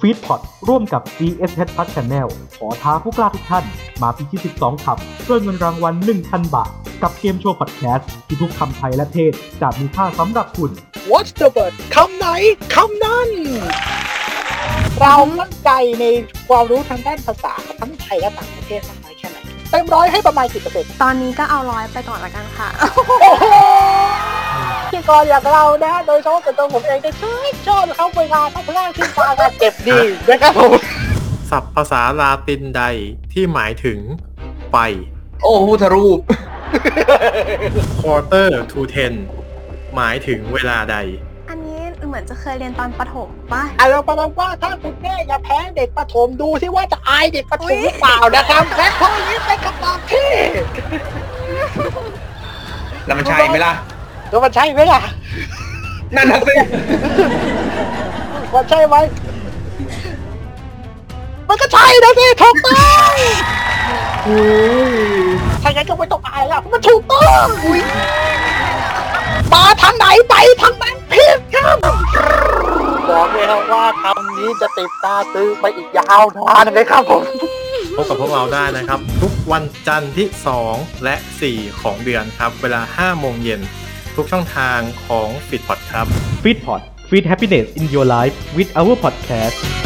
ฟีดพอดร่วมกับ GS h Plus Channel ขอท้าผู้กล้าทุกท่าน มาพิชิต 12คำด้วยเงินรางวัล 1,000 บาท กับเกมโชว์พอดแคสต์ที่ทุกคำไทยและเทศจะมีค่าสำหรับคุณ What's the word คำไหน คำนั้น เรามั่นใจในความรู้ทางด้านภาษาทั้งไทยและต่างประเทศมากน้อยแค่ไหนเต็มร้อยให้ประมาณกี่เปอร์เซ็นต์ตอนนี้ก็เอาร้อยไปก่อนละกันค่ะโอ้โหที่ กรอย่างเรานะโดยเฉพาะเป็นตัวผมเองจะชอบชอบเขาเวลาเขาพลาดขึ้นมาก็เจ็บดีนะครับผมศัพท์ภาษาลาตินใดที่หมายถึงไปโอ้พุทธรูป quarter to ten หมายถึงเวลาใด อันนี้เหมือนจะเคยเรียนตอนประถมปะอะเราประมาณว่าถ้าคุณแม่อย่าแพ้เด็กประถมดูที่ว่าจะอายเด็กประถมหรือเปล่านะครับและข้อนี้เป็นคำตอบที่แล้วมันใช่ไหมล่ะ แล้วมันใช่ไหมล่ะ นั่นน่ะสิมันใช่ไหม มันก็ใช่นะสิถูกต้องถ้างั้นก็ไม่ต้องอายแล้วมันถูกต้องอุ๊ยมาทางไหนไปทางนั้นผิดครับบอกเลยครับว่าคำนี้จะติดตาตื้อไปอีกยาวนานเลยครับผม พบกับพวกเราได้นะครับ ทุกวันจันทร์ที่ 2 และ 4 ของเดือนครับ เวลา 5 โมงเย็น ทุกช่องทางของ f i t p o d ครับ Feed Pod Feed Happiness in Your Life with our podcast